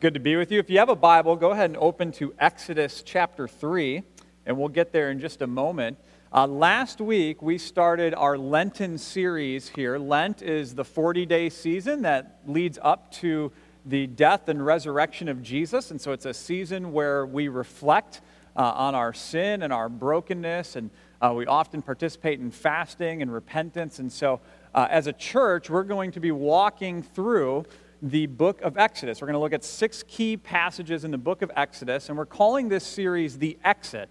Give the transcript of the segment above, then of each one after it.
good to be with you. If you have a Bible, go ahead and open to Exodus chapter 3, and we'll get there in just a moment. Uh, last week, we started our Lenten series here. Lent is the 40 day season that leads up to the death and resurrection of Jesus. And so it's a season where we reflect uh, on our sin and our brokenness, and uh, we often participate in fasting and repentance. And so, uh, as a church, we're going to be walking through the book of Exodus. We're going to look at six key passages in the book of Exodus, and we're calling this series The Exit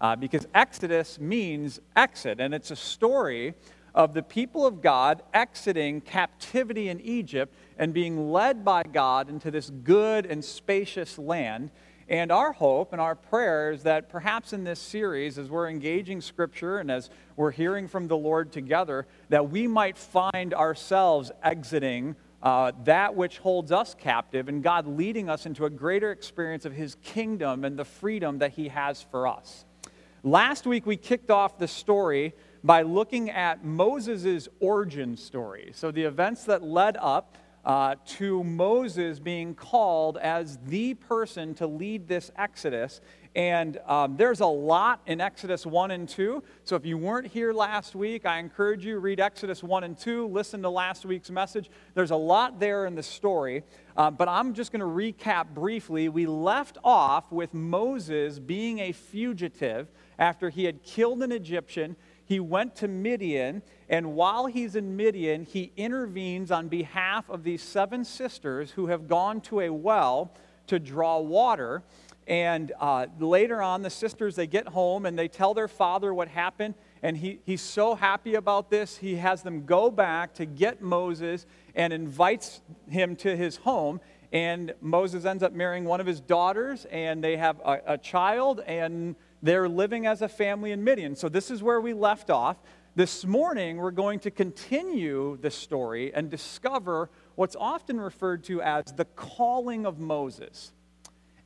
uh, because Exodus means exit, and it's a story of the people of God exiting captivity in Egypt and being led by God into this good and spacious land. And our hope and our prayer is that perhaps in this series, as we're engaging Scripture and as we're hearing from the Lord together, that we might find ourselves exiting uh, that which holds us captive and God leading us into a greater experience of His kingdom and the freedom that He has for us. Last week, we kicked off the story by looking at Moses' origin story. So, the events that led up uh, to Moses being called as the person to lead this Exodus. And um, there's a lot in Exodus 1 and 2. So if you weren't here last week, I encourage you read Exodus 1 and 2, listen to last week's message. There's a lot there in the story. Uh, but I'm just going to recap briefly. We left off with Moses being a fugitive after he had killed an Egyptian. He went to Midian, and while he's in Midian, he intervenes on behalf of these seven sisters who have gone to a well to draw water. And uh, later on, the sisters, they get home and they tell their father what happened. And he, he's so happy about this, he has them go back to get Moses and invites him to his home. And Moses ends up marrying one of his daughters, and they have a, a child, and they're living as a family in Midian. So, this is where we left off. This morning, we're going to continue the story and discover what's often referred to as the calling of Moses.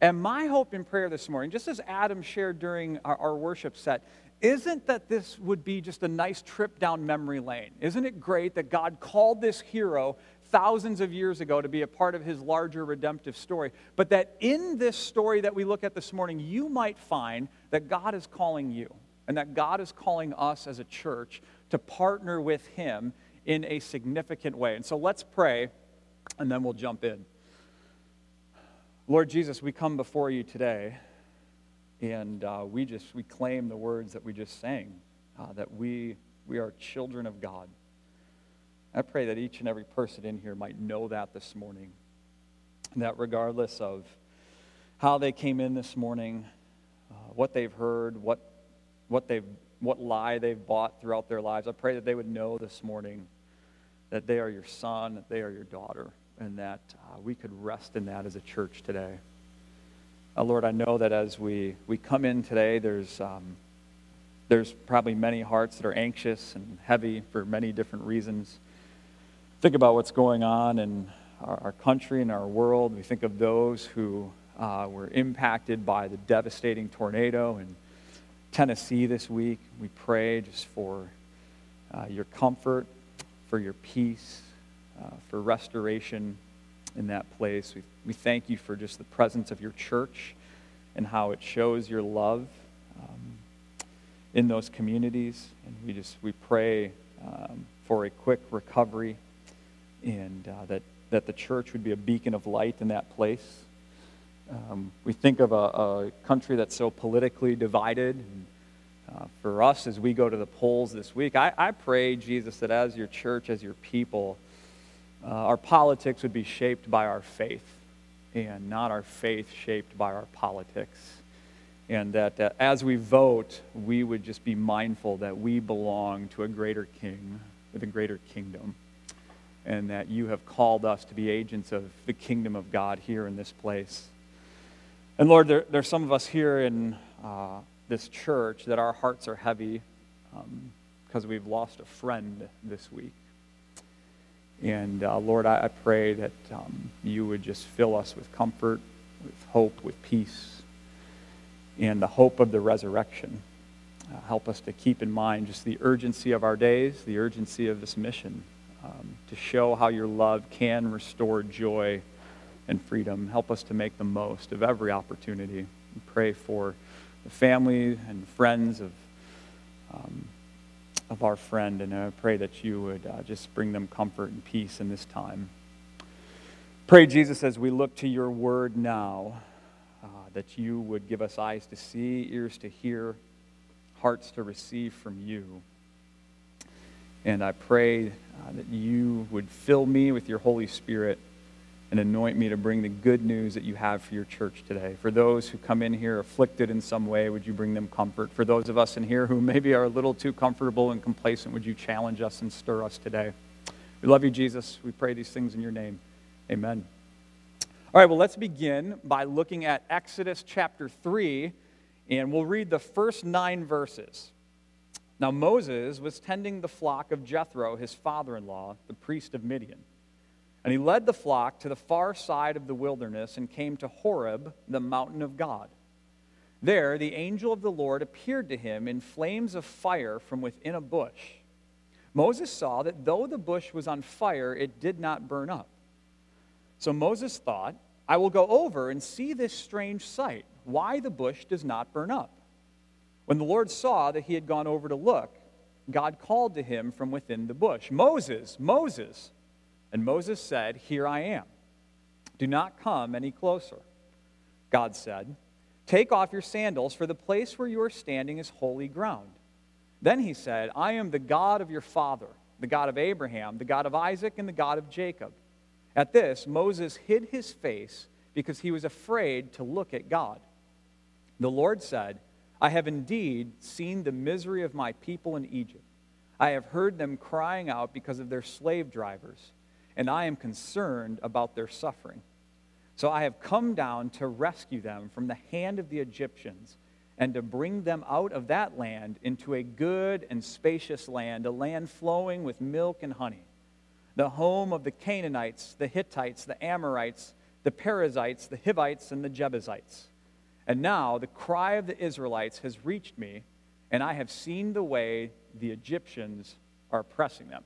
And my hope in prayer this morning, just as Adam shared during our, our, worship set, isn't that this would be just a nice trip down memory lane. Isn't it great that God called this hero thousands of years ago to be a part of his larger redemptive story? But that in this story that we look at this morning, you might find that God is calling you and that God is calling us as a church to partner with him in a significant way. And so let's pray, and then we'll jump in. Lord Jesus, we come before you today, and uh, we just we claim the words that we just sang, uh, that we we are children of God. I pray that each and every person in here might know that this morning, that regardless of how they came in this morning, uh, what they've heard, what what they've what lie they've bought throughout their lives, I pray that they would know this morning that they are your son, that they are your daughter and that uh, we could rest in that as a church today. Uh, Lord, I know that as we, we come in today, there's, um, there's probably many hearts that are anxious and heavy for many different reasons. Think about what's going on in our, our country and our world. We think of those who uh, were impacted by the devastating tornado in Tennessee this week. We pray just for uh, your comfort, for your peace, uh, for restoration in that place. We, we thank you for just the presence of your church and how it shows your love um, in those communities. And we just we pray um, for a quick recovery and uh, that, that the church would be a beacon of light in that place. Um, we think of a, a, country that's so politically divided. And, uh, for us, as we go to the polls this week, I, I pray, Jesus, that as your church, as your people, uh, our politics would be shaped by our faith and not our faith shaped by our politics. And that uh, as we vote, we would just be mindful that we belong to a greater king with a greater kingdom. And that you have called us to be agents of the kingdom of God here in this place. And Lord, there, there's some of us here in uh, this church that our hearts are heavy because um, we've lost a friend this week. And uh, Lord, I, I, pray that um, you would just fill us with comfort, with hope, with peace, and the hope of the resurrection. Uh, help us to keep in mind just the urgency of our days, the urgency of this mission, um, to show how your love can restore joy and freedom. Help us to make the most of every opportunity. We pray for the family and friends of, um, of our friend, and I pray that you would uh, just bring them comfort and peace in this time. Pray, Jesus, as we look to your word now, uh, that you would give us eyes to see, ears to hear, hearts to receive from you. And I pray uh, that you would fill me with your Holy Spirit and anoint me to bring the good news that you have for your church today. For those who come in here afflicted in some way, would you bring them comfort? For those of us in here who maybe are a little too comfortable and complacent, would you challenge us and stir us today? We love you, Jesus. We pray these things in your name. Amen. All right, well, let's begin by looking at Exodus chapter 3, and we'll read the first nine verses. Now, Moses was tending the flock of Jethro, his father in law, the priest of Midian. And he led the flock to the far side of the wilderness and came to Horeb, the mountain of God. There, the angel of the Lord appeared to him in flames of fire from within a bush. Moses saw that though the bush was on fire, it did not burn up. So Moses thought, I will go over and see this strange sight, why the bush does not burn up. When the Lord saw that he had gone over to look, God called to him from within the bush, Moses, Moses. And Moses said, Here I am. Do not come any closer. God said, Take off your sandals, for the place where you are standing is holy ground. Then he said, I am the God of your father, the God of Abraham, the God of Isaac, and the God of Jacob. At this, Moses hid his face because he was afraid to look at God. The Lord said, I have indeed seen the misery of my people in Egypt. I have heard them crying out because of their slave drivers, and I am concerned about their suffering. So I have come down to rescue them from the hand of the Egyptians and to bring them out of that land into a good and spacious land, a land flowing with milk and honey, the home of the Canaanites, the Hittites, the Amorites, the Perizzites, the Hivites, and the Jebusites. And now the cry of the Israelites has reached me, and I have seen the way the Egyptians are oppressing them.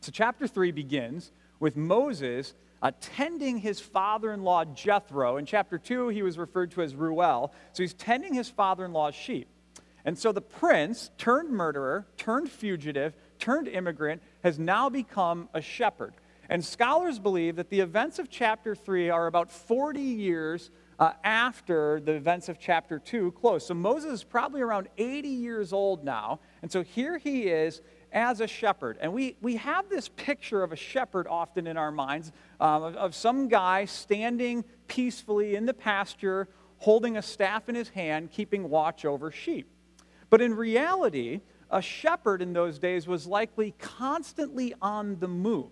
So, chapter 3 begins with Moses attending his father in law Jethro. In chapter 2, he was referred to as Reuel. So, he's tending his father in law's sheep. And so, the prince, turned murderer, turned fugitive, turned immigrant, has now become a shepherd. And scholars believe that the events of chapter 3 are about 40 years uh, after the events of chapter 2 close. So Moses is probably around 80 years old now. And so here he is as a shepherd. And we, we have this picture of a shepherd often in our minds um, of, of some guy standing peacefully in the pasture, holding a staff in his hand, keeping watch over sheep. But in reality, a shepherd in those days was likely constantly on the move.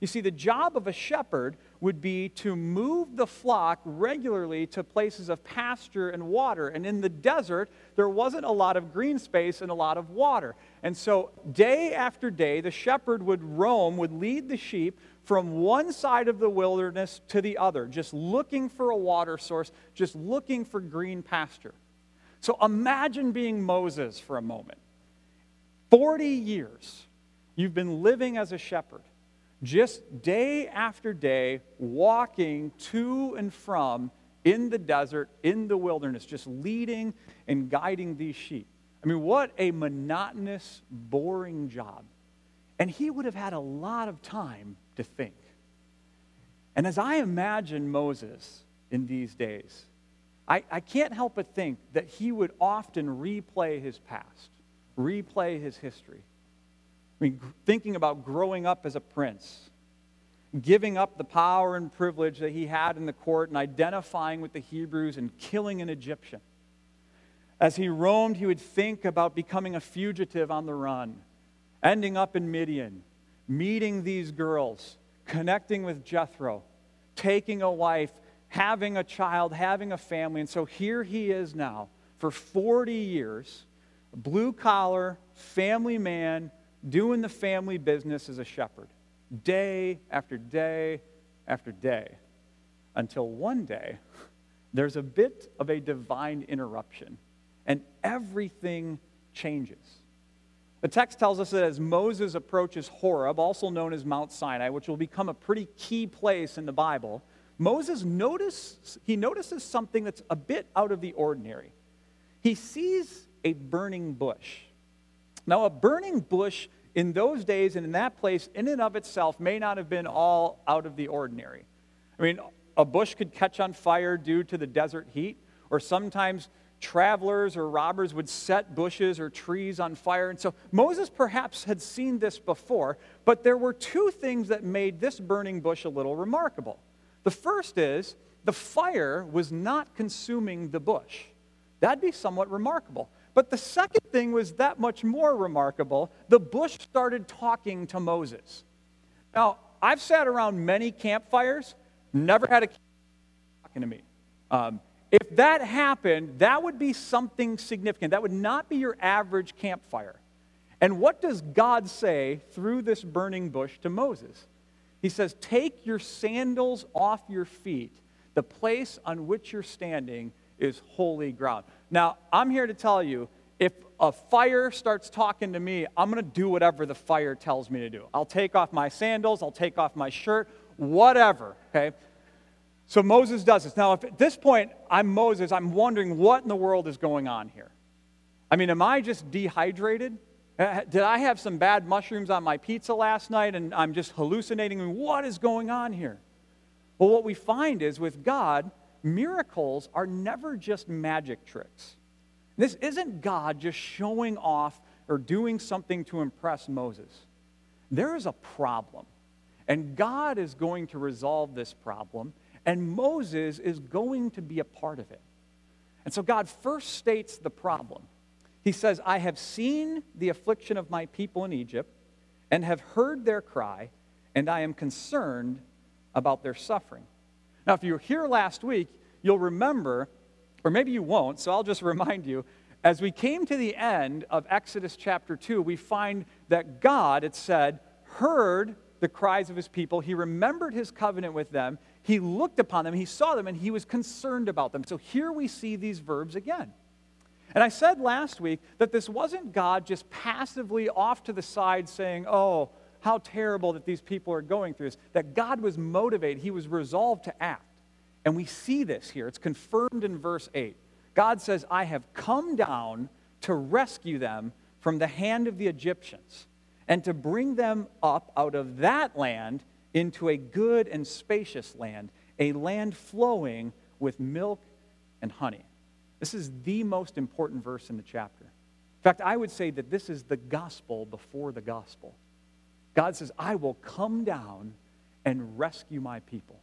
You see, the job of a shepherd would be to move the flock regularly to places of pasture and water. And in the desert, there wasn't a lot of green space and a lot of water. And so, day after day, the shepherd would roam, would lead the sheep from one side of the wilderness to the other, just looking for a water source, just looking for green pasture. So, imagine being Moses for a moment. 40 years you've been living as a shepherd just day after day walking to and from in the desert, in the wilderness, just leading and guiding these sheep. I mean, what a monotonous, boring job. And he would have had a lot of time to think. And as I imagine Moses in these days, I, I can't help but think that he would often replay his past, replay his history. I mean, thinking about growing up as a prince, giving up the power and privilege that he had in the court and identifying with the Hebrews and killing an Egyptian. As he roamed, he would think about becoming a fugitive on the run, ending up in Midian, meeting these girls, connecting with Jethro, taking a wife, having a child, having a family. And so here he is now for 40 years, blue collar, family man doing the family business as a shepherd, day after day after day, until one day there's a bit of a divine interruption and everything changes. The text tells us that as Moses approaches Horeb, also known as Mount Sinai, which will become a pretty key place in the Bible, Moses notice, he notices something that's a bit out of the ordinary. He sees a burning bush. Now, a burning bush in those days and in that place, in and of itself, may not have been all out of the ordinary. I mean, a bush could catch on fire due to the desert heat, or sometimes travelers or robbers would set bushes or trees on fire. And so Moses perhaps had seen this before, but there were two things that made this burning bush a little remarkable. The first is the fire was not consuming the bush. That'd be somewhat remarkable. But the second thing was that much more remarkable. The bush started talking to Moses. Now, I've sat around many campfires, never had a talking to me. Um, if that happened, that would be something significant. That would not be your average campfire. And what does God say through this burning bush to Moses? He says, Take your sandals off your feet. The place on which you're standing is holy ground. Now, I'm here to tell you if a fire starts talking to me, I'm going to do whatever the fire tells me to do. I'll take off my sandals, I'll take off my shirt, whatever, okay? So Moses does this. Now, if at this point I'm Moses, I'm wondering what in the world is going on here. I mean, am I just dehydrated? Uh, did I have some bad mushrooms on my pizza last night and I'm just hallucinating? What is going on here? Well, what we find is with God, miracles are never just magic tricks. This isn't God just showing off or doing something to impress Moses. There is a problem, and God is going to resolve this problem, and Moses is going to be a part of it. And so God first states the problem. He says, I have seen the affliction of my people in Egypt and have heard their cry, and I am concerned about their suffering. Now, if you were here last week, you'll remember, or maybe you won't, so I'll just remind you. As we came to the end of Exodus chapter 2, we find that God, it said, heard the cries of his people. He remembered his covenant with them. He looked upon them, he saw them, and he was concerned about them. So here we see these verbs again. And I said last week that this wasn't God just passively off to the side saying, Oh, how terrible that these people are going through this. That God was motivated, he was resolved to act. And we see this here. It's confirmed in verse 8. God says, I have come down to rescue them from the hand of the Egyptians and to bring them up out of that land into a good and spacious land, a land flowing with milk and honey. This is the most important verse in the chapter. In fact, I would say that this is the gospel before the gospel. God says, I will come down and rescue my people.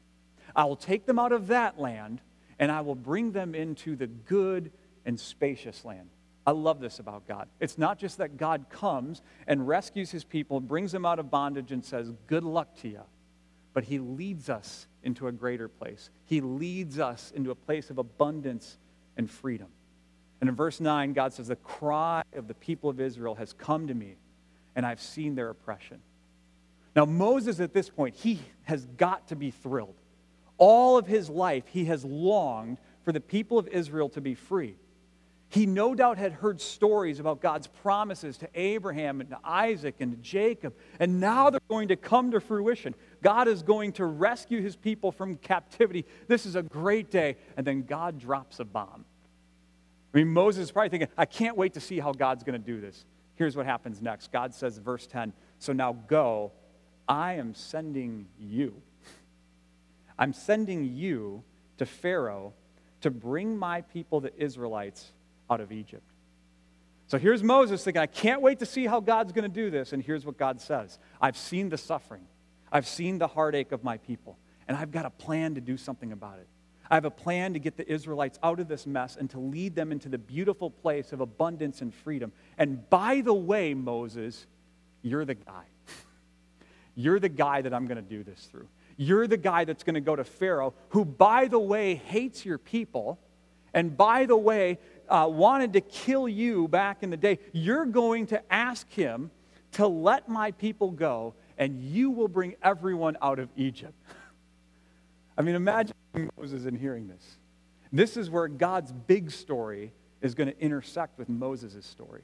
I will take them out of that land and I will bring them into the good and spacious land. I love this about God. It's not just that God comes and rescues his people, brings them out of bondage, and says, Good luck to you but He leads us into a greater place. He leads us into a place of abundance and freedom. And in verse 9, God says, The cry of the people of Israel has come to me, and I've seen their oppression. Now, Moses at this point, he has got to be thrilled. All of his life, he has longed for the people of Israel to be free. He no doubt had heard stories about God's promises to Abraham and to Isaac and to Jacob, and now they're going to come to fruition. God is going to rescue his people from captivity. This is a great day. And then God drops a bomb. I mean, Moses is probably thinking, I can't wait to see how God's going to do this. Here's what happens next God says, verse 10 So now go, I am sending you. I'm sending you to Pharaoh to bring my people, the Israelites, out of Egypt. So here's Moses thinking, I can't wait to see how God's going to do this. And here's what God says I've seen the suffering, I've seen the heartache of my people, and I've got a plan to do something about it. I have a plan to get the Israelites out of this mess and to lead them into the beautiful place of abundance and freedom. And by the way, Moses, you're the guy. You're the guy that I'm going to do this through. You're the guy that's going to go to Pharaoh, who, by the way, hates your people. And by the way, uh, wanted to kill you back in the day, you're going to ask him to let my people go, and you will bring everyone out of Egypt. I mean, imagine Moses in hearing this. This is where God's big story is going to intersect with Moses' story.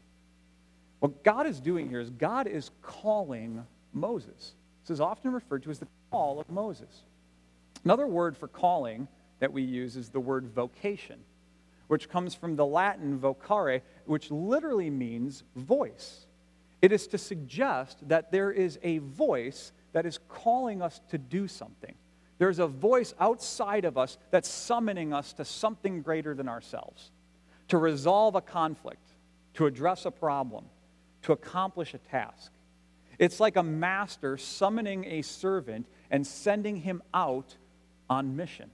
What God is doing here is God is calling Moses. This is often referred to as the call of Moses. Another word for calling that we use is the word vocation, which comes from the Latin vocare, which literally means voice. It is to suggest that there is a voice that is calling us to do something. There's a voice outside of us that's summoning us to something greater than ourselves, to resolve a conflict, to address a problem, to accomplish a task. It's like a master summoning a servant and sending him out on mission.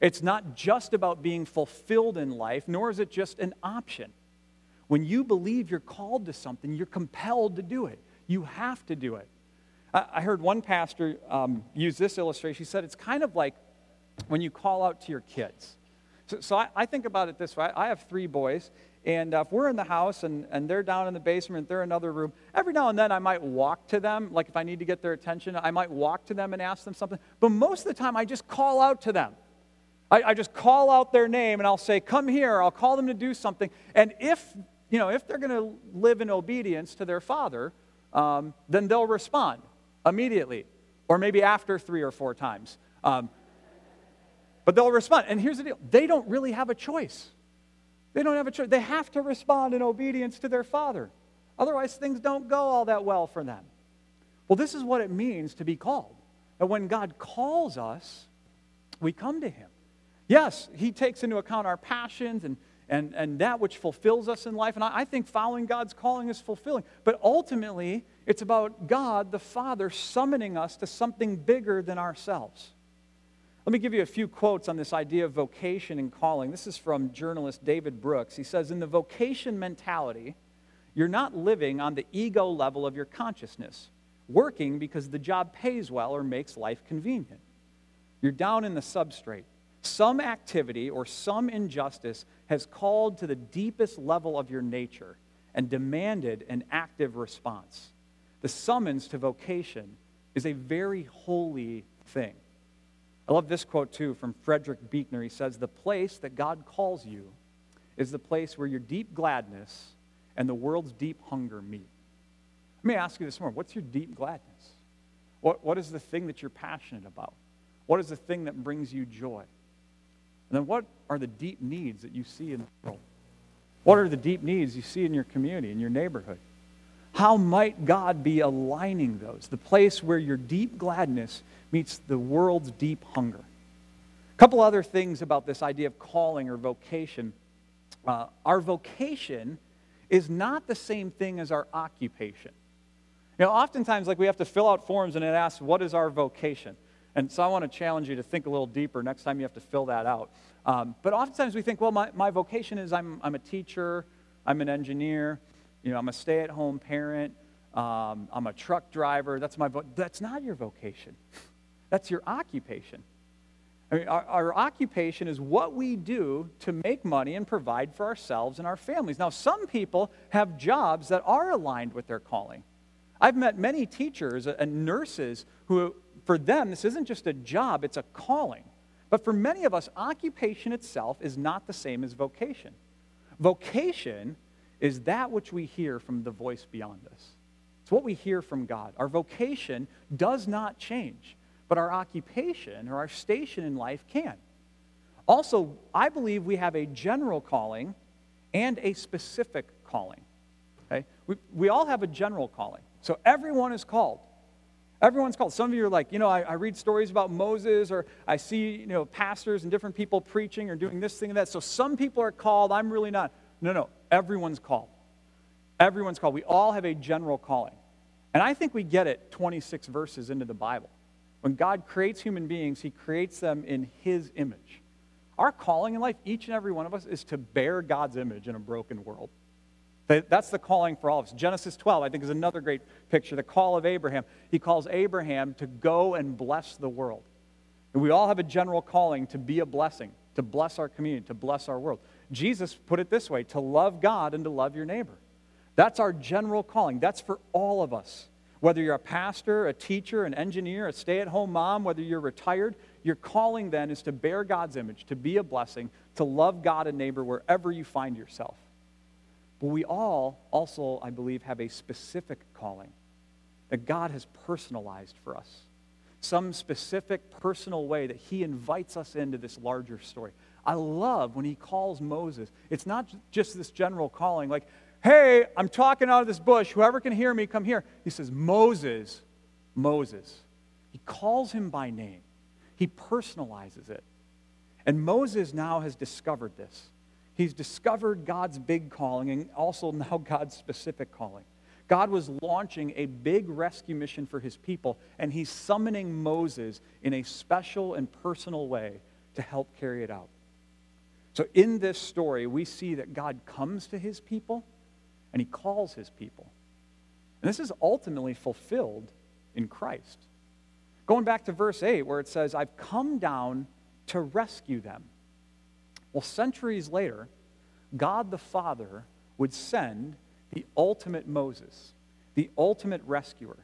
It's not just about being fulfilled in life, nor is it just an option. When you believe you're called to something, you're compelled to do it. You have to do it. I heard one pastor um, use this illustration. He said it's kind of like when you call out to your kids. So, so I, I, think about it this way I have three boys, and uh, if we're in the house and, and they're down in the basement, they're in another room, every now and then I might walk to them. Like if I need to get their attention, I might walk to them and ask them something. But most of the time, I just call out to them. I, I just call out their name and I'll say, Come here. I'll call them to do something. And if, you know, if they're going to live in obedience to their father, um, then they'll respond immediately, or maybe after three or four times. Um, but they'll respond. And here's the deal they don't really have a choice. They don't have a choice. They have to respond in obedience to their father. Otherwise, things don't go all that well for them. Well, this is what it means to be called. And when God calls us, we come to Him. Yes, He takes into account our passions and, and, and that which fulfills us in life. And I, I think following God's calling is fulfilling. But ultimately, it's about God, the Father, summoning us to something bigger than ourselves. Let me give you a few quotes on this idea of vocation and calling. This is from journalist David Brooks. He says, In the vocation mentality, you're not living on the ego level of your consciousness, working because the job pays well or makes life convenient. You're down in the substrate. Some activity or some injustice has called to the deepest level of your nature and demanded an active response. The summons to vocation is a very holy thing. I love this quote too from Frederick Buechner. He says, The place that God calls you is the place where your deep gladness and the world's deep hunger meet. Let me ask you this morning what's your deep gladness? What, what is the thing that you're passionate about? What is the thing that brings you joy? And then what are the deep needs that you see in the world? What are the deep needs you see in your community, in your neighborhood? How might God be aligning those? The place where your deep gladness meets the world's deep hunger. A couple other things about this idea of calling or vocation. Uh, our vocation is not the same thing as our occupation. You know, oftentimes, like we have to fill out forms and it asks, What is our vocation? And so I want to challenge you to think a little deeper next time you have to fill that out. Um, but oftentimes we think, well, my, my vocation is I'm, I'm a teacher, I'm an engineer, you know, I'm a stay at home parent, um, I'm a truck driver. That's my vo- That's not your vocation, that's your occupation. I mean, our, our, occupation is what we do to make money and provide for ourselves and our families. Now, some people have jobs that are aligned with their calling. I've met many teachers and nurses who for them, this isn't just a job, it's a calling. But for many of us, occupation itself is not the same as vocation. Vocation is that which we hear from the voice beyond us. It's what we hear from God. Our vocation does not change, but our occupation or our station in life can. Also, I believe we have a general calling and a specific calling. Okay? We, we all have a general calling. So everyone is called. Everyone's called. Some of you are like, you know, I, I, read stories about Moses, or I see, you know, pastors and different people preaching or doing this thing and that. So some people are called. I'm really not. No, no. Everyone's called. Everyone's called. We all have a general calling. And I think we get it 26 verses into the Bible. When God creates human beings, he creates them in his image. Our calling in life, each and every one of us, is to bear God's image in a broken world. That's the calling for all of us. Genesis 12, I think, is another great picture. The call of Abraham. He calls Abraham to go and bless the world. And we all have a general calling to be a blessing, to bless our community, to bless our world. Jesus put it this way to love God and to love your neighbor. That's our general calling. That's for all of us. Whether you're a pastor, a teacher, an engineer, a stay at home mom, whether you're retired, your calling then is to bear God's image, to be a blessing, to love God and neighbor wherever you find yourself. But we all also, I believe, have a specific calling that God has personalized for us. some specific personal way that he invites us into this larger story. I love when he calls Moses. It's not just this general calling, like, hey, I'm talking out of this bush. Whoever can hear me, come here. He says, Moses, Moses. He calls him by name, he personalizes it. And Moses now has discovered this. He's discovered God's big calling and also now God's specific calling. God was launching a big rescue mission for his people, and he's summoning Moses in a special and personal way to help carry it out. So, in this story, we see that God comes to his people and he calls his people. And this is ultimately fulfilled in Christ. Going back to verse 8, where it says, I've come down to rescue them. Well, centuries later, God the Father would send the ultimate Moses, the ultimate rescuer,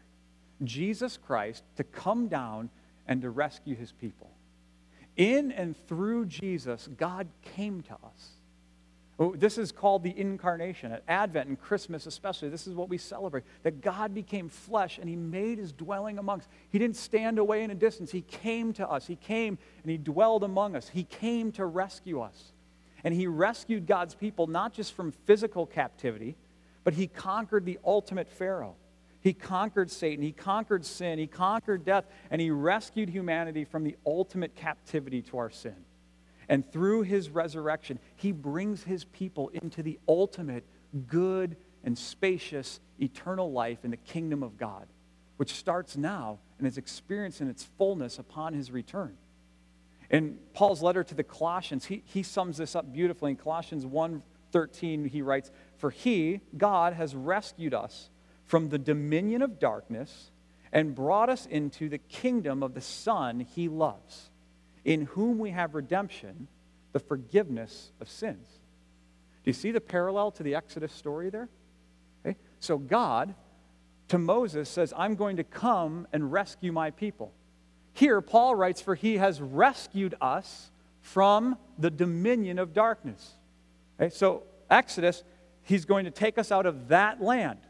Jesus Christ, to come down and to rescue his people. In and through Jesus, God came to us. Oh, this is called the incarnation. At Advent and Christmas, especially, this is what we celebrate that God became flesh and he made his dwelling amongst. He didn't stand away in a distance. He came to us. He came and he dwelled among us. He came to rescue us. And he rescued God's people not just from physical captivity, but he conquered the ultimate Pharaoh. He conquered Satan, he conquered sin, he conquered death, and he rescued humanity from the ultimate captivity to our sin. And through his resurrection, he brings his people into the ultimate good and spacious eternal life in the kingdom of God, which starts now and is experienced in its fullness upon his return. In Paul's letter to the Colossians, he, he sums this up beautifully. In Colossians 1:13, he writes, For he, God, has rescued us from the dominion of darkness and brought us into the kingdom of the Son he loves, in whom we have redemption, the forgiveness of sins. Do you see the parallel to the Exodus story there? Okay? So God to Moses says, I'm going to come and rescue my people. Here, Paul writes, For he has rescued us from the dominion of darkness. Okay, so, Exodus, he's going to take us out of that land.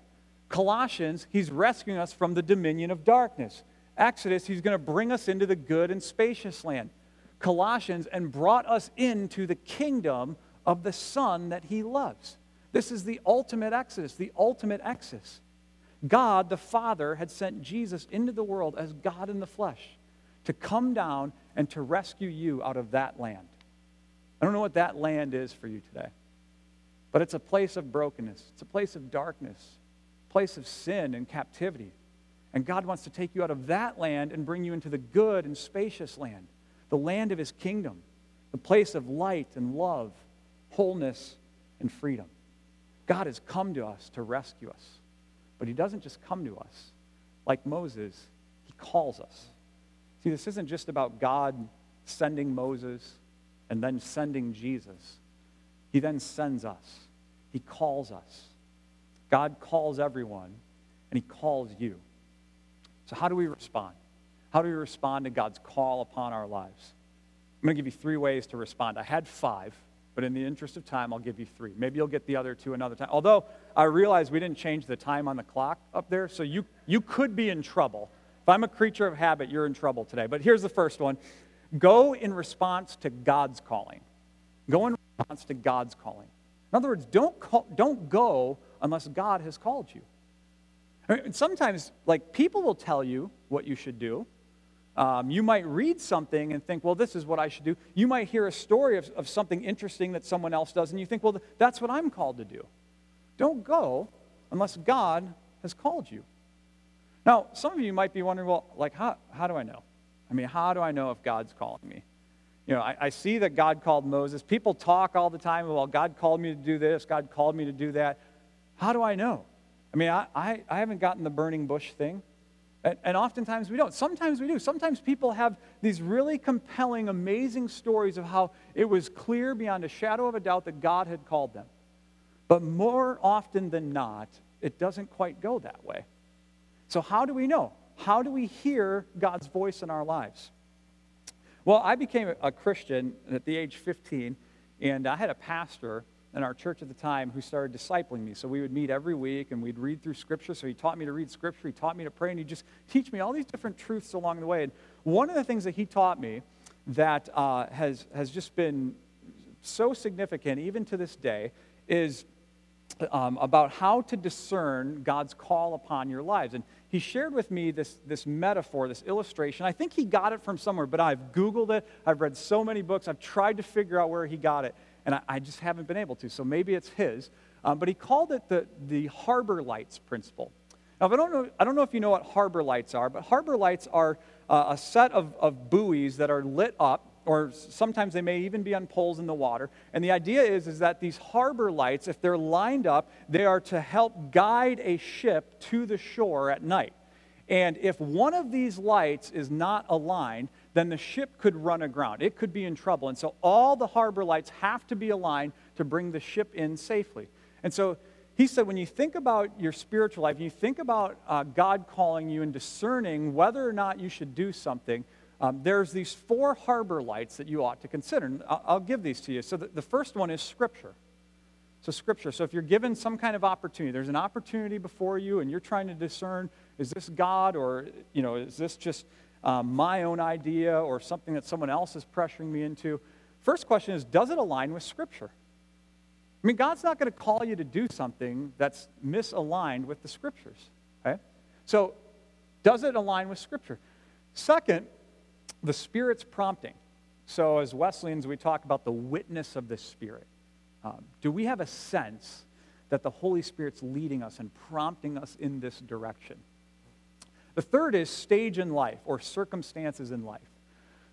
Colossians, he's rescuing us from the dominion of darkness. Exodus, he's going to bring us into the good and spacious land. Colossians, and brought us into the kingdom of the Son that he loves. This is the ultimate Exodus, the ultimate Exodus. God, the Father, had sent Jesus into the world as God in the flesh to come down and to rescue you out of that land. I don't know what that land is for you today, but it's a place of brokenness, it's a place of darkness, place of sin and captivity. And God wants to take you out of that land and bring you into the good and spacious land, the land of His kingdom, the place of light and love, wholeness and freedom. God has come to us to rescue us. But He doesn't just come to us. Like Moses, He calls us. See, this isn't just about God sending Moses and then sending Jesus. He then sends us, He calls us. God calls everyone, and He calls you. So, how do we respond? How do we respond to God's call upon our lives? I'm going to give you three ways to respond. I had five, but in the interest of time, I'll give you three. Maybe you'll get the other two another time. Although I realize we didn't change the time on the clock up there, so you, you could be in trouble if I'm a creature of habit, you're in trouble today. But here's the first one go in response to God's calling. Go in response to God's calling. In other words, don't, call, don't go unless God has called you. Sometimes, like, people will tell you what you should do. Um, you might read something and think, well, this is what I should do. You might hear a story of, of something interesting that someone else does, and you think, well, that's what I'm called to do. Don't go unless God has called you. Now, some of you might be wondering, well, like, how, how do I know? I mean, how do I know if God's calling me? You know, I, I see that God called Moses. People talk all the time, well, God called me to do this, God called me to do that. How do I know? I mean, I, I, I haven't gotten the burning bush thing. And, and oftentimes we don't. Sometimes we do. Sometimes people have these really compelling, amazing stories of how it was clear beyond a shadow of a doubt that God had called them. But more often than not, it doesn't quite go that way. So, how do we know? How do we hear God's voice in our lives? Well, I became a Christian at the age 15, and I had a pastor in our church at the time who started discipling me. So we would meet every week and we'd read through Scripture. So he taught me to read Scripture, he taught me to pray, and he just teach me all these different truths along the way. And one of the things that he taught me that uh, has, has just been so significant, even to this day, is um, about how to discern God's call upon your lives. And he shared with me this, this metaphor, this illustration. I think he got it from somewhere, but I've Googled it. I've read so many books. I've tried to figure out where he got it, and I, I just haven't been able to. So maybe it's his. Um, but he called it the, the harbor lights principle. Now, I don't, know, I don't know if you know what harbor lights are, but harbor lights are uh, a set of, of buoys that are lit up or sometimes they may even be on poles in the water. And the idea is, is that these harbor lights, if they're lined up, they are to help guide a ship to the shore at night. And if one of these lights is not aligned, then the ship could run aground. It could be in trouble. And so all the harbor lights have to be aligned to bring the ship in safely. And so he said, when you think about your spiritual life, you think about uh, God calling you and discerning whether or not you should do something, um, there's these four harbor lights that you ought to consider. And I'll, I'll give these to you. So the, the first one is Scripture. So, Scripture. So, if you're given some kind of opportunity, there's an opportunity before you, and you're trying to discern is this God or, you know, is this just um, my own idea or something that someone else is pressuring me into? First question is does it align with Scripture? I mean, God's not going to call you to do something that's misaligned with the Scriptures. Okay? So, does it align with Scripture? Second, the Spirit's prompting. So, as Wesleyans, we talk about the witness of the Spirit. Um, do we have a sense that the Holy Spirit's leading us and prompting us in this direction? The third is stage in life or circumstances in life.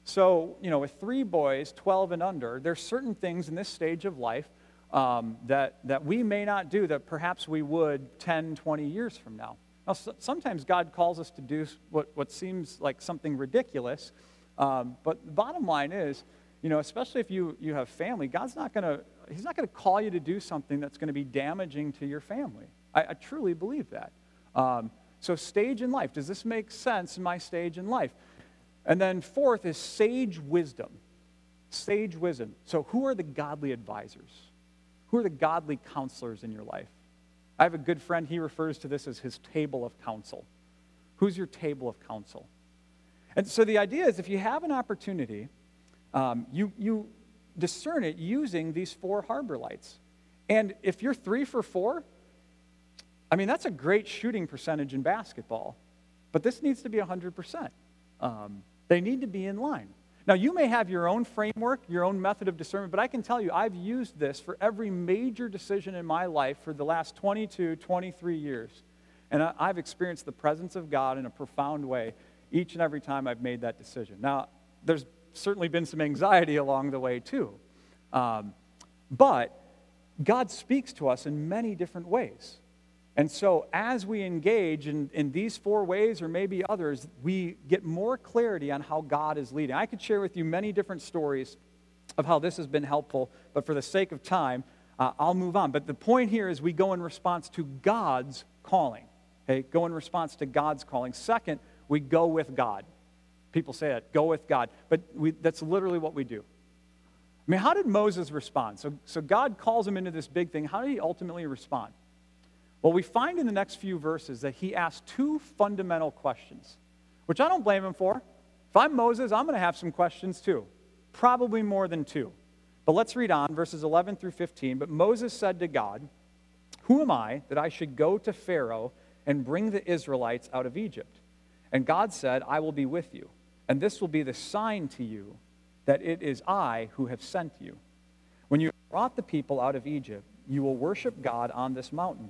So, you know, with three boys, 12 and under, there's certain things in this stage of life um, that, that we may not do that perhaps we would 10, 20 years from now. Now, so, sometimes God calls us to do what, what seems like something ridiculous, um, but the bottom line is, you know, especially if you, you have family, God's not going to, He's not going to call you to do something that's going to be damaging to your family. I, I truly believe that. Um, so, stage in life. Does this make sense in my stage in life? And then, fourth is sage wisdom. Sage wisdom. So, who are the godly advisors? Who are the godly counselors in your life? I have a good friend, he refers to this as his table of counsel. Who's your table of counsel? And so the idea is if you have an opportunity, um, you, you discern it using these four harbor lights. And if you're three for four, I mean, that's a great shooting percentage in basketball. But this needs to be 100%. Um, they need to be in line. Now, you may have your own framework, your own method of discernment, but I can tell you I've used this for every major decision in my life for the last 22, 23 years. And I've experienced the presence of God in a profound way each and every time I've made that decision. Now, there's certainly been some anxiety along the way, too. Um, but God speaks to us in many different ways. And so, as we engage in, in these four ways or maybe others, we get more clarity on how God is leading. I could share with you many different stories of how this has been helpful, but for the sake of time, uh, I'll move on. But the point here is we go in response to God's calling. Okay, go in response to God's calling. Second, we go with God. People say that, go with God. But we, that's literally what we do. I mean, how did Moses respond? So, so God calls him into this big thing. How did he ultimately respond? Well, we find in the next few verses that he asks two fundamental questions, which I don't blame him for. If I'm Moses, I'm going to have some questions too, probably more than two. But let's read on, verses 11 through 15. But Moses said to God, Who am I that I should go to Pharaoh and bring the Israelites out of Egypt? And God said, I will be with you, and this will be the sign to you that it is I who have sent you. When you brought the people out of Egypt, you will worship God on this mountain.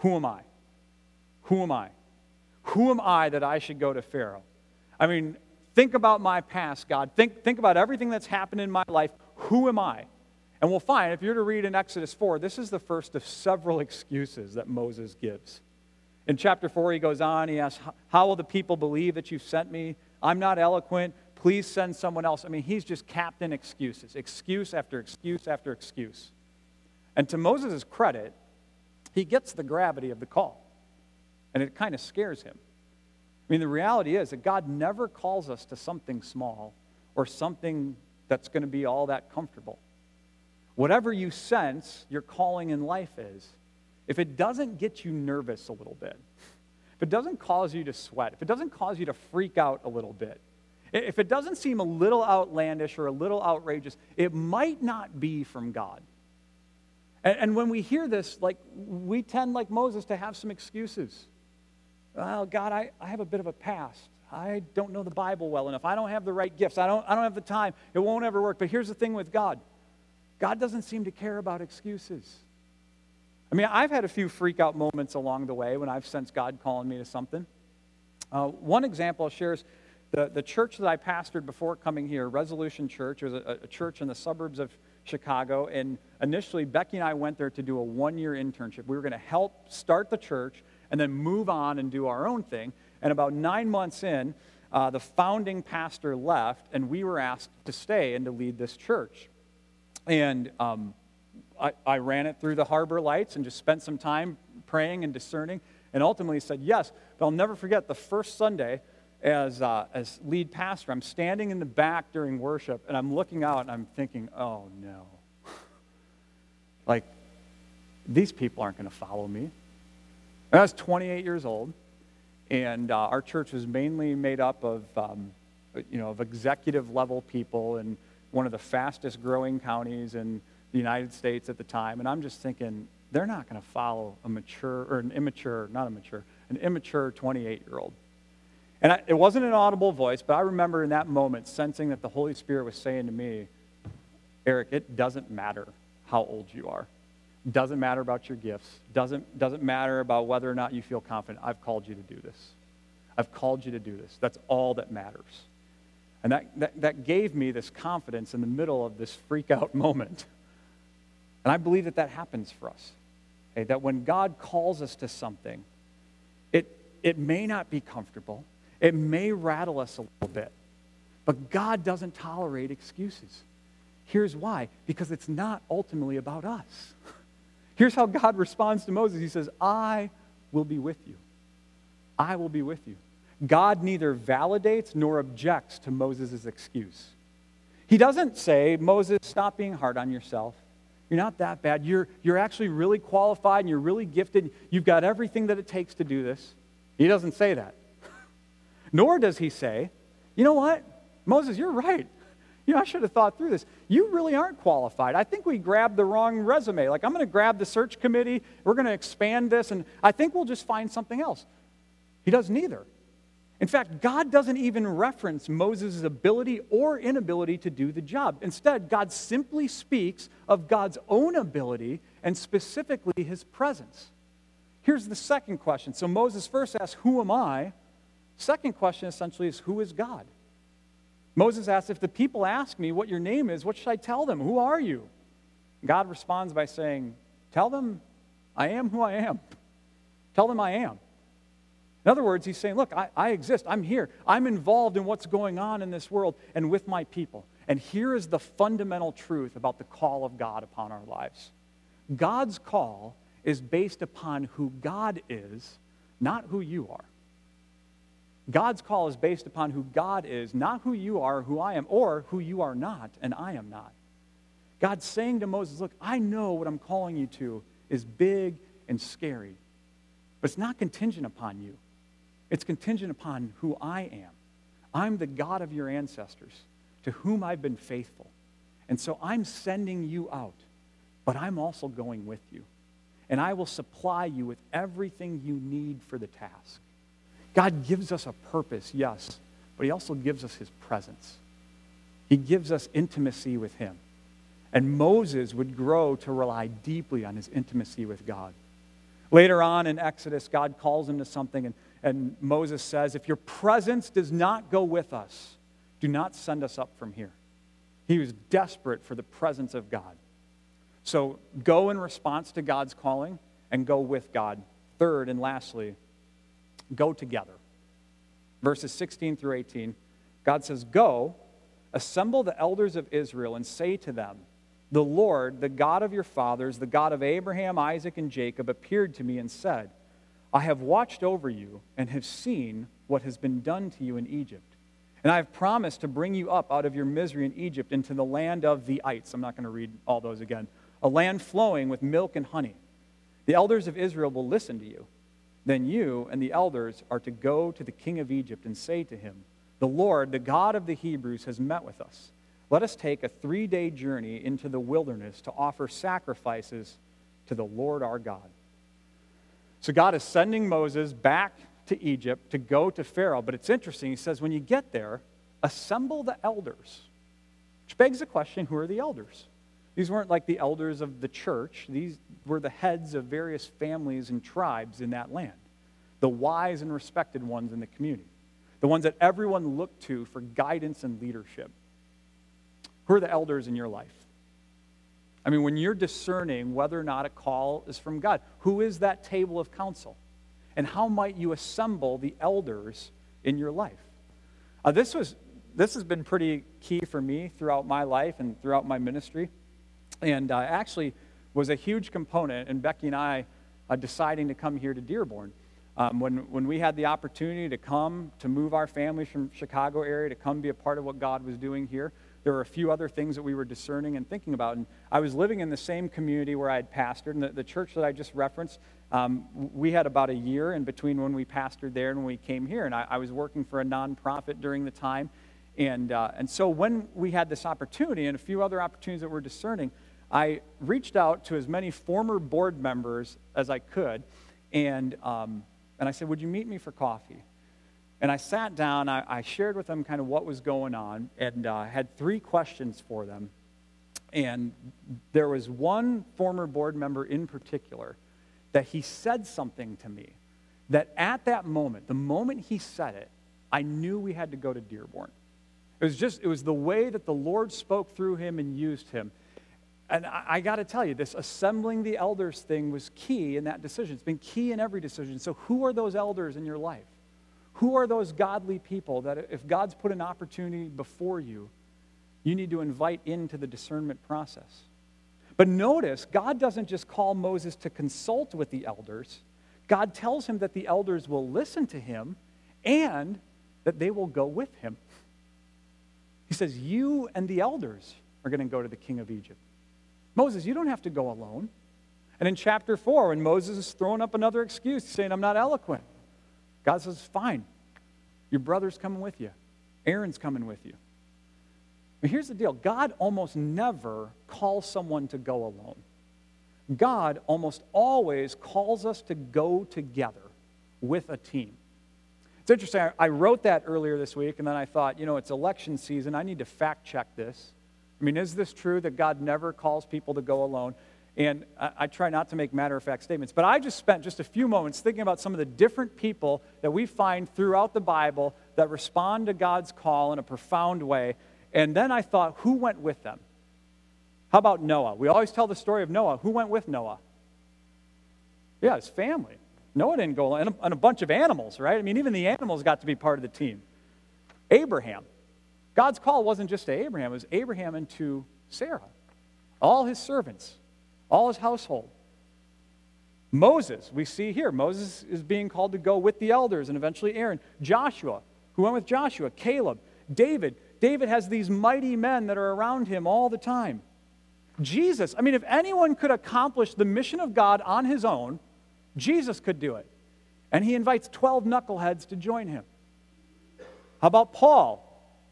Who am I? Who am I? Who am I that I should go to Pharaoh? I mean, think about my past, God. Think, think about everything that's happened in my life. Who am I? And we'll find, if you're to read in Exodus 4, this is the first of several excuses that Moses gives. In chapter 4, he goes on, he asks, How will the people believe that you've sent me? I'm not eloquent. Please send someone else. I mean, he's just captain excuses, excuse after excuse after excuse. And to Moses' credit, he gets the gravity of the call. And it kind of scares him. I mean, the reality is that God never calls us to something small or something that's going to be all that comfortable. Whatever you sense your calling in life is, if it doesn't get you nervous a little bit, if it doesn't cause you to sweat, if it doesn't cause you to freak out a little bit, if it doesn't seem a little outlandish or a little outrageous, it might not be from God. And, and when we hear this, like we tend, like Moses, to have some excuses. Well, God, I, I have a bit of a past. I don't know the Bible well enough. I don't have the right gifts. I don't, I don't have the time. It won't ever work. But here's the thing with God God doesn't seem to care about excuses. I mean, I've had a few freak out moments along the way when I've sensed God calling me to something. Uh, one example I'll share is the, the church that I pastored before coming here, Resolution Church, was a, a church in the suburbs of Chicago. And initially, Becky and I went there to do a one year internship. We were going to help start the church and then move on and do our own thing. And about nine months in, uh, the founding pastor left, and we were asked to stay and to lead this church. And um, I, I ran it through the harbor lights and just spent some time praying and discerning, and ultimately said yes. But I'll never forget the first Sunday as, uh, as lead pastor, I'm standing in the back during worship, and I'm looking out and I'm thinking, oh no. like, these people aren't going to follow me. And I was 28 years old, and uh, our church was mainly made up of, um, you know, of executive level people in one of the fastest growing counties in the United States at the time. And I'm just thinking, they're not going to follow a mature, or an immature, not a mature, an immature 28 year old. And I, it wasn't an audible voice, but I remember in that moment sensing that the Holy Spirit was saying to me, Eric, it doesn't matter how old you are. Doesn't matter about your gifts. Doesn't, doesn't matter about whether or not you feel confident. I've called you to do this. I've called you to do this. That's all that matters. And that, that, that gave me this confidence in the middle of this freak out moment. And I believe that that happens for us. Okay? That when God calls us to something, it, it may not be comfortable, it may rattle us a little bit, but God doesn't tolerate excuses. Here's why because it's not ultimately about us. Here's how God responds to Moses He says, I will be with you. I will be with you. God neither validates nor objects to Moses' excuse. He doesn't say, Moses, stop being hard on yourself. You're not that bad. You're, you're actually really qualified and you're really gifted. You've got everything that it takes to do this. He doesn't say that. Nor does he say, you know what? Moses, you're right. You know, I should have thought through this. You really aren't qualified. I think we grabbed the wrong resume. Like, I'm going to grab the search committee, we're going to expand this, and I think we'll just find something else. He does neither. In fact, God doesn't even reference Moses' ability or inability to do the job. Instead, God simply speaks of God's own ability and specifically his presence. Here's the second question. So Moses first asks, Who am I? Second question essentially is who is God? Moses asks, If the people ask me what your name is, what should I tell them? Who are you? God responds by saying, Tell them I am who I am. Tell them I am. In other words, he's saying, Look, I, I, exist. I'm here. I'm involved in what's going on in this world and with my people. And here is the fundamental truth about the call of God upon our lives God's call is based upon who God is, not who you are. God's call is based upon who God is, not who you are, who I am, or who you are not, and I am not. God's saying to Moses, Look, I know what I'm calling you to is big and scary, but it's not contingent upon you. It's contingent upon who I am. I'm the God of your ancestors, to whom I've been faithful. And so I'm sending you out, but I'm also going with you. And I will supply you with everything you need for the task. God gives us a purpose, yes, but He also gives us His presence. He gives us intimacy with Him. And Moses would grow to rely deeply on his intimacy with God. Later on in Exodus, God calls him to something, and, and Moses says, If your presence does not go with us, do not send us up from here. He was desperate for the presence of God. So go in response to God's calling and go with God. Third and lastly, go together. Verses 16 through 18, God says, Go, assemble the elders of Israel, and say to them, The Lord, the God of your fathers, the God of Abraham, Isaac, and Jacob, appeared to me and said, I have watched over you and have seen what has been done to you in Egypt. And I have promised to bring you up out of your misery in Egypt into the land of the ites. I'm not going to read all those again. A land flowing with milk and honey. The elders of Israel will listen to you. Then you and the elders are to go to the king of Egypt and say to him, The Lord, the God of the Hebrews, has met with us. Let us take a three day journey into the wilderness to offer sacrifices to the Lord our God. So God is sending Moses back to Egypt to go to Pharaoh. But it's interesting. He says, when you get there, assemble the elders. Which begs the question who are the elders? These weren't like the elders of the church, these were the heads of various families and tribes in that land, the wise and respected ones in the community, the ones that everyone looked to for guidance and leadership. Who are the elders in your life? I mean, when you're discerning whether or not a call is from God, who is that table of counsel? And how might you assemble the elders in your life? Uh, this, was, this has been pretty key for me throughout my life and throughout my ministry. And uh, actually was a huge component in Becky and I uh, deciding to come here to Dearborn. Um, when, when we had the opportunity to come, to move our families from Chicago area, to come be a part of what God was doing here, there were a few other things that we were discerning and thinking about. And I was living in the same community where I had pastored, and the, the church that I just referenced, um, we had about a year in between when we pastored there and when we came here. And I, I was working for a nonprofit during the time. And, uh, and so when we had this opportunity and a few other opportunities that we're discerning, I reached out to as many former board members as I could. And, um, and I said, Would you meet me for coffee? And I sat down, I, I shared with them kind of what was going on, and uh, had three questions for them. And there was one former board member in particular that he said something to me that at that moment, the moment he said it, I knew we had to go to Dearborn. It was just, it was the way that the Lord spoke through him and used him. And I, I got to tell you, this assembling the elders thing was key in that decision. It's been key in every decision. So, who are those elders in your life? Who are those godly people that if God's put an opportunity before you, you need to invite into the discernment process? But notice, God doesn't just call Moses to consult with the elders. God tells him that the elders will listen to him and that they will go with him. He says, You and the elders are going to go to the king of Egypt. Moses, you don't have to go alone. And in chapter 4, when Moses is throwing up another excuse, saying, I'm not eloquent, God says, Fine. Your brother's coming with you, Aaron's coming with you. But here's the deal God almost never calls someone to go alone. God almost always calls us to go together with a team. It's interesting. I wrote that earlier this week, and then I thought, you know, it's election season. I need to fact check this. I mean, is this true that God never calls people to go alone? And I, I try not to make matter of fact statements, but I just spent just a few moments thinking about some of the different people that we find throughout the Bible that respond to God's call in a profound way. And then I thought, who went with them? How about Noah? We always tell the story of Noah. Who went with Noah? Yeah, his family. Noah didn't go alone, and a, and a bunch of animals, right? I mean, even the animals got to be part of the team. Abraham. God's call wasn't just to Abraham, it was Abraham and to Sarah, all his servants, all his household. Moses, we see here, Moses is being called to go with the elders and eventually Aaron. Joshua, who went with Joshua, Caleb, David. David has these mighty men that are around him all the time. Jesus, I mean, if anyone could accomplish the mission of God on his own, Jesus could do it. And he invites 12 knuckleheads to join him. How about Paul?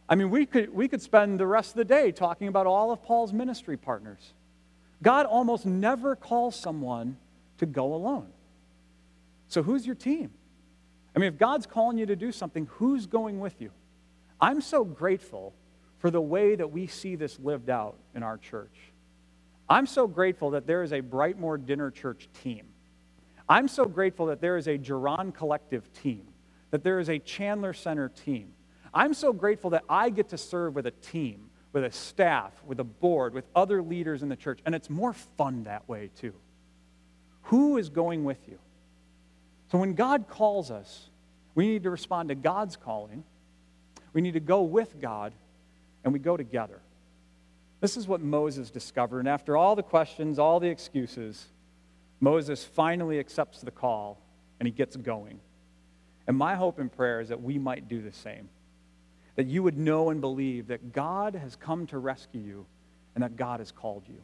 I mean, we could, we could spend the rest of the day talking about all of Paul's ministry partners. God almost never calls someone to go alone. So, who's your team? I mean, if God's calling you to do something, who's going with you? I'm so grateful for the way that we see this lived out in our church. I'm so grateful that there is a Brightmoor Dinner Church team. I'm so grateful that there is a Geron Collective team, that there is a Chandler Center team, I'm so grateful that I get to serve with a team with a staff, with a board, with other leaders in the church. And it's more fun that way, too. Who is going with you? So when God calls us, we need to respond to God's calling. We need to go with God, and we go together. This is what Moses discovered. And after all the questions, all the excuses, Moses finally accepts the call and he gets going. And my hope and prayer is that we might do the same. That you would know and believe that God has come to rescue you and that God has called you.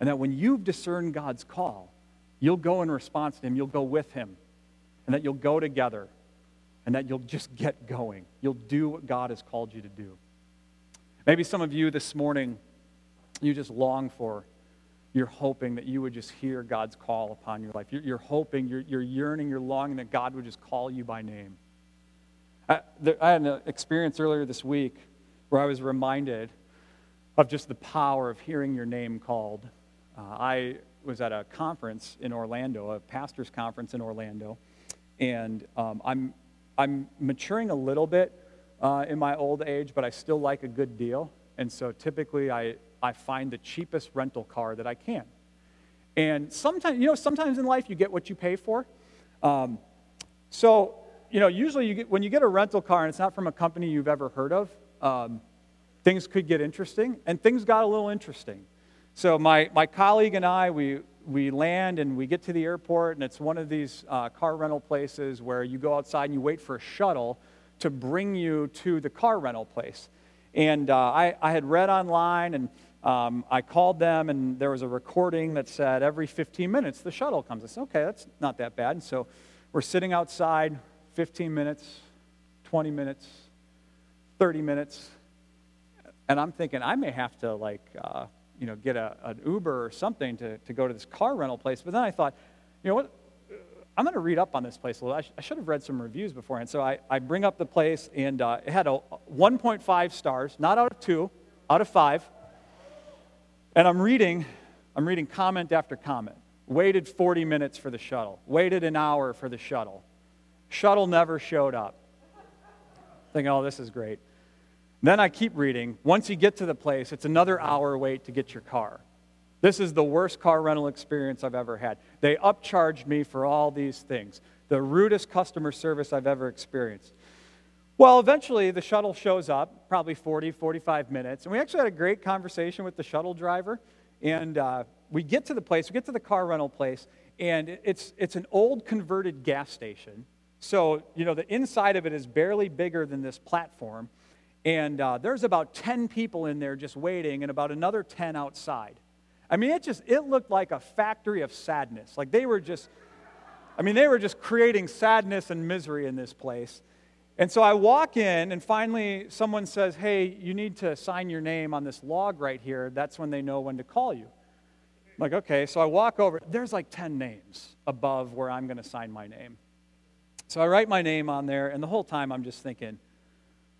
And that when you've discerned God's call, you'll go in response to Him, you'll go with Him, and that you'll go together, and that you'll just get going. You'll do what God has called you to do. Maybe some of you this morning, you just long for you're hoping that you would just hear God's call upon your life. You're, you're hoping, you're, you're, yearning, you're longing that God would just call you by name. I, there, I had an experience earlier this week where I was reminded of just the power of hearing your name called. Uh, I was at a conference in Orlando, a pastor's conference in Orlando, and um, I'm, I'm maturing a little bit uh, in my old age, but I still like a good deal. And so typically I, I find the cheapest rental car that I can. And sometimes, you know, sometimes in life you get what you pay for. Um, so, you know, usually you get, when you get a rental car and it's not from a company you've ever heard of, um, things could get interesting, and things got a little interesting. So my, my colleague and I, we, we land and we get to the airport, and it's one of these uh, car rental places where you go outside and you wait for a shuttle to bring you to the car rental place. And uh, I, I had read online and um, I called them, and there was a recording that said every 15 minutes the shuttle comes. I said, okay, that's not that bad. And so we're sitting outside 15 minutes, 20 minutes, 30 minutes. And I'm thinking, I may have to, like, uh, you know, get a, an Uber or something to, to go to this car rental place. But then I thought, you know what? I'm going to read up on this place a little. I, sh- I, should have read some reviews beforehand. So I, I bring up the place, and uh, it had a 1.5 stars, not out of two, out of five. And I'm reading, I'm reading comment after comment. Waited 40 minutes for the shuttle. Waited an hour for the shuttle. Shuttle never showed up. Thinking, oh, this is great. Then I keep reading. Once you get to the place, it's another hour wait to get your car. This is the worst car rental experience I've ever had. They upcharged me for all these things. The rudest customer service I've ever experienced. Well, eventually the shuttle shows up, probably 40, 45 minutes, and we actually had a great conversation with the shuttle driver. And uh, we get to the place, we get to the car rental place, and it's, it's an old converted gas station. So, you know, the inside of it is barely bigger than this platform. And uh, there's about 10 people in there just waiting, and about another 10 outside. I mean, it just, it looked like a factory of sadness. Like they were just, I mean, they were just creating sadness and misery in this place. And so I walk in, and finally someone says, Hey, you need to sign your name on this log right here. That's when they know when to call you. I'm like, okay. So I walk over. There's like 10 names above where I'm going to sign my name. So I write my name on there, and the whole time I'm just thinking,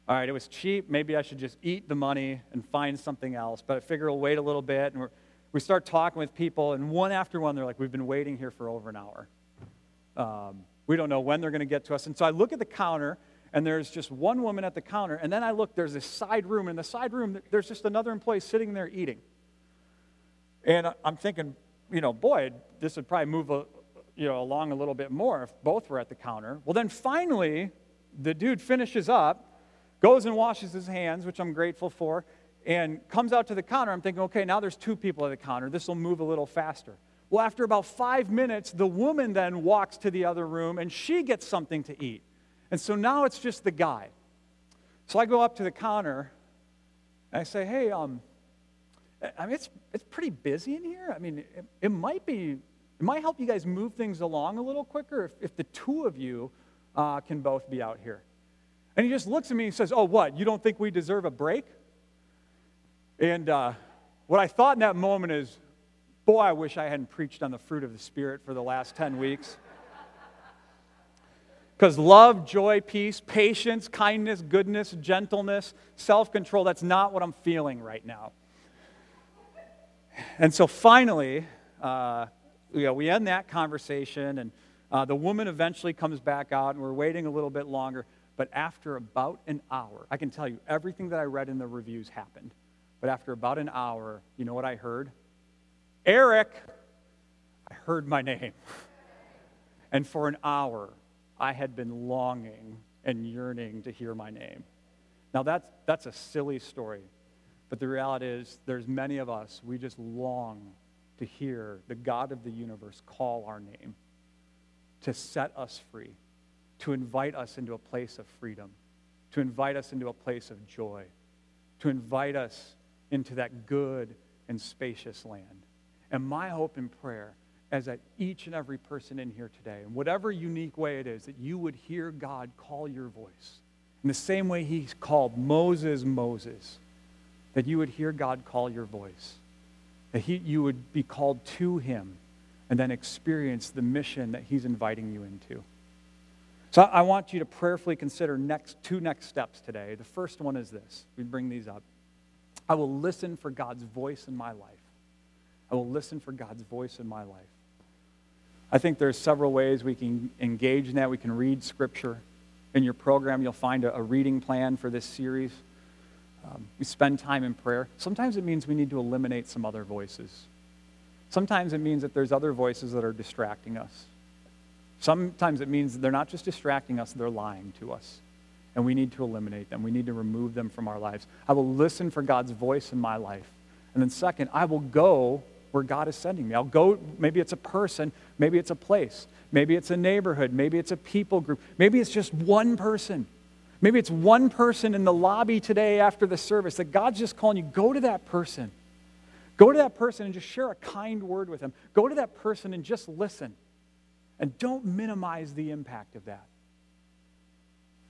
all right, it was cheap. Maybe I should just eat the money and find something else. But I figure we'll wait a little bit. And we start talking with people, and one after one, they're like, We've been waiting here for over an hour. Um, we don't know when they're going to get to us. And so I look at the counter, and there's just one woman at the counter. And then I look, there's this side room. In the side room, there's just another employee sitting there eating. And I'm thinking, you know, boy, this would probably move a, you know, along a little bit more if both were at the counter. Well, then finally, the dude finishes up, goes and washes his hands, which I'm grateful for, and comes out to the counter. I'm thinking, okay, now there's two people at the counter. This will move a little faster. Well, after about five minutes, the woman then walks to the other room and she gets something to eat. And so now it's just the guy. So I go up to the counter and I say, hey, um, I mean, it's, it's pretty busy in here. I mean, it, it might be, it might help you guys move things along a little quicker if, if the two of you uh, can both be out here. And he just looks at me and says, oh, what? You don't think we deserve a break? And uh, what I thought in that moment is, boy, I wish I hadn't preached on the fruit of the Spirit for the last 10 weeks. Because love, joy, peace, patience, kindness, goodness, gentleness, self control, that's not what I'm feeling right now. And so finally, uh, you know, we end that conversation, and uh, the woman eventually comes back out, and we're waiting a little bit longer. But after about an hour, I can tell you everything that I read in the reviews happened. But after about an hour, you know what I heard? Eric! I heard my name. And for an hour, I had been longing and yearning to hear my name. Now, that's, that's a silly story, but the reality is, there's many of us, we just long to hear the God of the universe call our name, to set us free, to invite us into a place of freedom, to invite us into a place of joy, to invite us into that good and spacious land. And my hope and prayer is that each and every person in here today, in whatever unique way it is, that you would hear God call your voice. In the same way he called Moses, Moses, that you would hear God call your voice, that he, you would be called to him, and then experience the mission that he's inviting you into. So I want you to prayerfully consider next, two next steps today. The first one is this. We bring these up. I will listen for God's voice in my life. I will listen for God's voice in my life. I think there's several ways we can engage in that. We can read Scripture. In your program, you'll find a, a reading plan for this series. Um, we spend time in prayer. Sometimes it means we need to eliminate some other voices. Sometimes it means that there's other voices that are distracting us. Sometimes it means they're not just distracting us, they're lying to us. And we need to eliminate them. We need to remove them from our lives. I will listen for God's voice in my life. And then, second, I will go where God is sending me. I'll go, maybe it's a person, maybe it's a place, maybe it's a neighborhood, maybe it's a people group, maybe it's just one person. Maybe it's one person in the lobby today after the service that God's just calling you, go to that person. Go to that person and just share a kind word with them. Go to that person and just listen. And don't minimize the impact of that.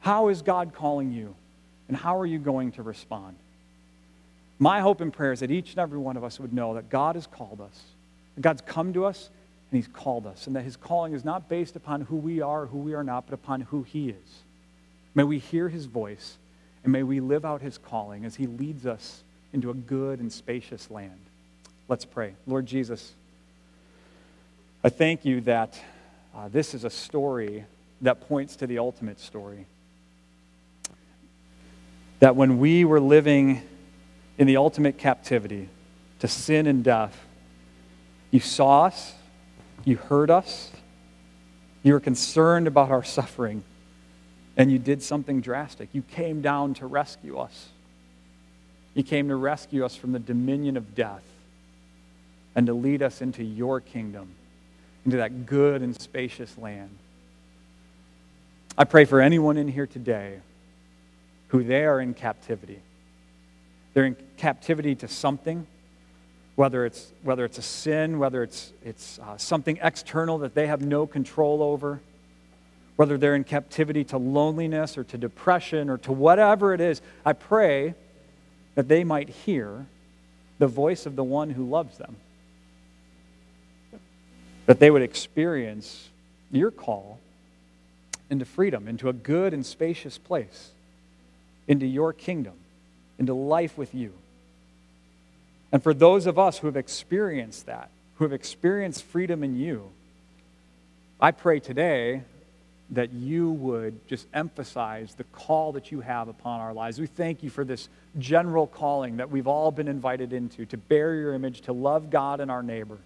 How is God calling you? And how are you going to respond? My hope and prayer is that each and every one of us would know that God has called us, that God's come to us and He's called us, and that His calling is not based upon who we are or who we are not, but upon who He is. May we hear His voice, and may we live out His calling as He leads us into a good and spacious land. Let's pray. Lord Jesus, I thank you that uh, this is a story that points to the ultimate story. That when we were living in the ultimate captivity to sin and death. You saw us, you heard us, you were concerned about our suffering, and you did something drastic. You came down to rescue us. You came to rescue us from the dominion of death and to lead us into your kingdom, into that good and spacious land. I pray for anyone in here today who they are in captivity they're in captivity to something, whether it's, whether it's a sin, whether it's, it's uh, something external that they have no control over, whether they're in captivity to loneliness or to depression or to whatever it is. I pray that they might hear the voice of the one who loves them, that they would experience your call into freedom, into a good and spacious place, into your kingdom into life with you. And for those of us who have experienced that, who have experienced freedom in you, I pray today that you would just emphasize the call that you have upon our lives. We thank you for this general calling that we've all been invited into to bear your image, to love God and our neighbor.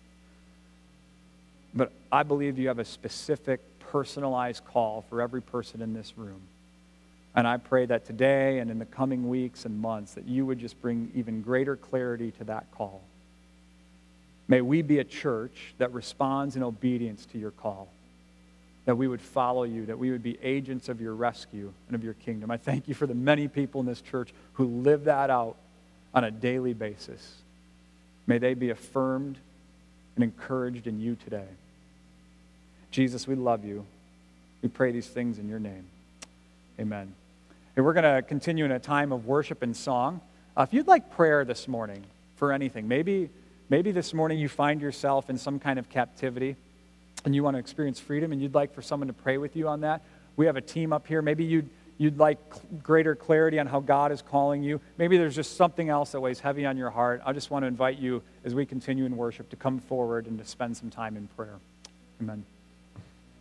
But I believe you have a specific, personalized call for every person in this room. And I pray that today and in the coming weeks and months that you would just bring even greater clarity to that call. May we be a church that responds in obedience to your call. That we would follow you, that we would be agents of your rescue and of your kingdom. I thank you for the many people in this church who live that out on a daily basis. May they be affirmed and encouraged in you today. Jesus, we love you. We pray these things in your name. Amen. And we're going to continue in a time of worship and song. Uh, if you'd like prayer this morning for anything, maybe, maybe this morning you find yourself in some kind of captivity and you want to experience freedom and you'd like for someone to pray with you on that, we have a team up here. Maybe you'd, you'd like greater clarity on how God is calling you. Maybe there's just something else that weighs heavy on your heart. I just want to invite you as we continue in worship to come forward and to spend some time in prayer. Amen.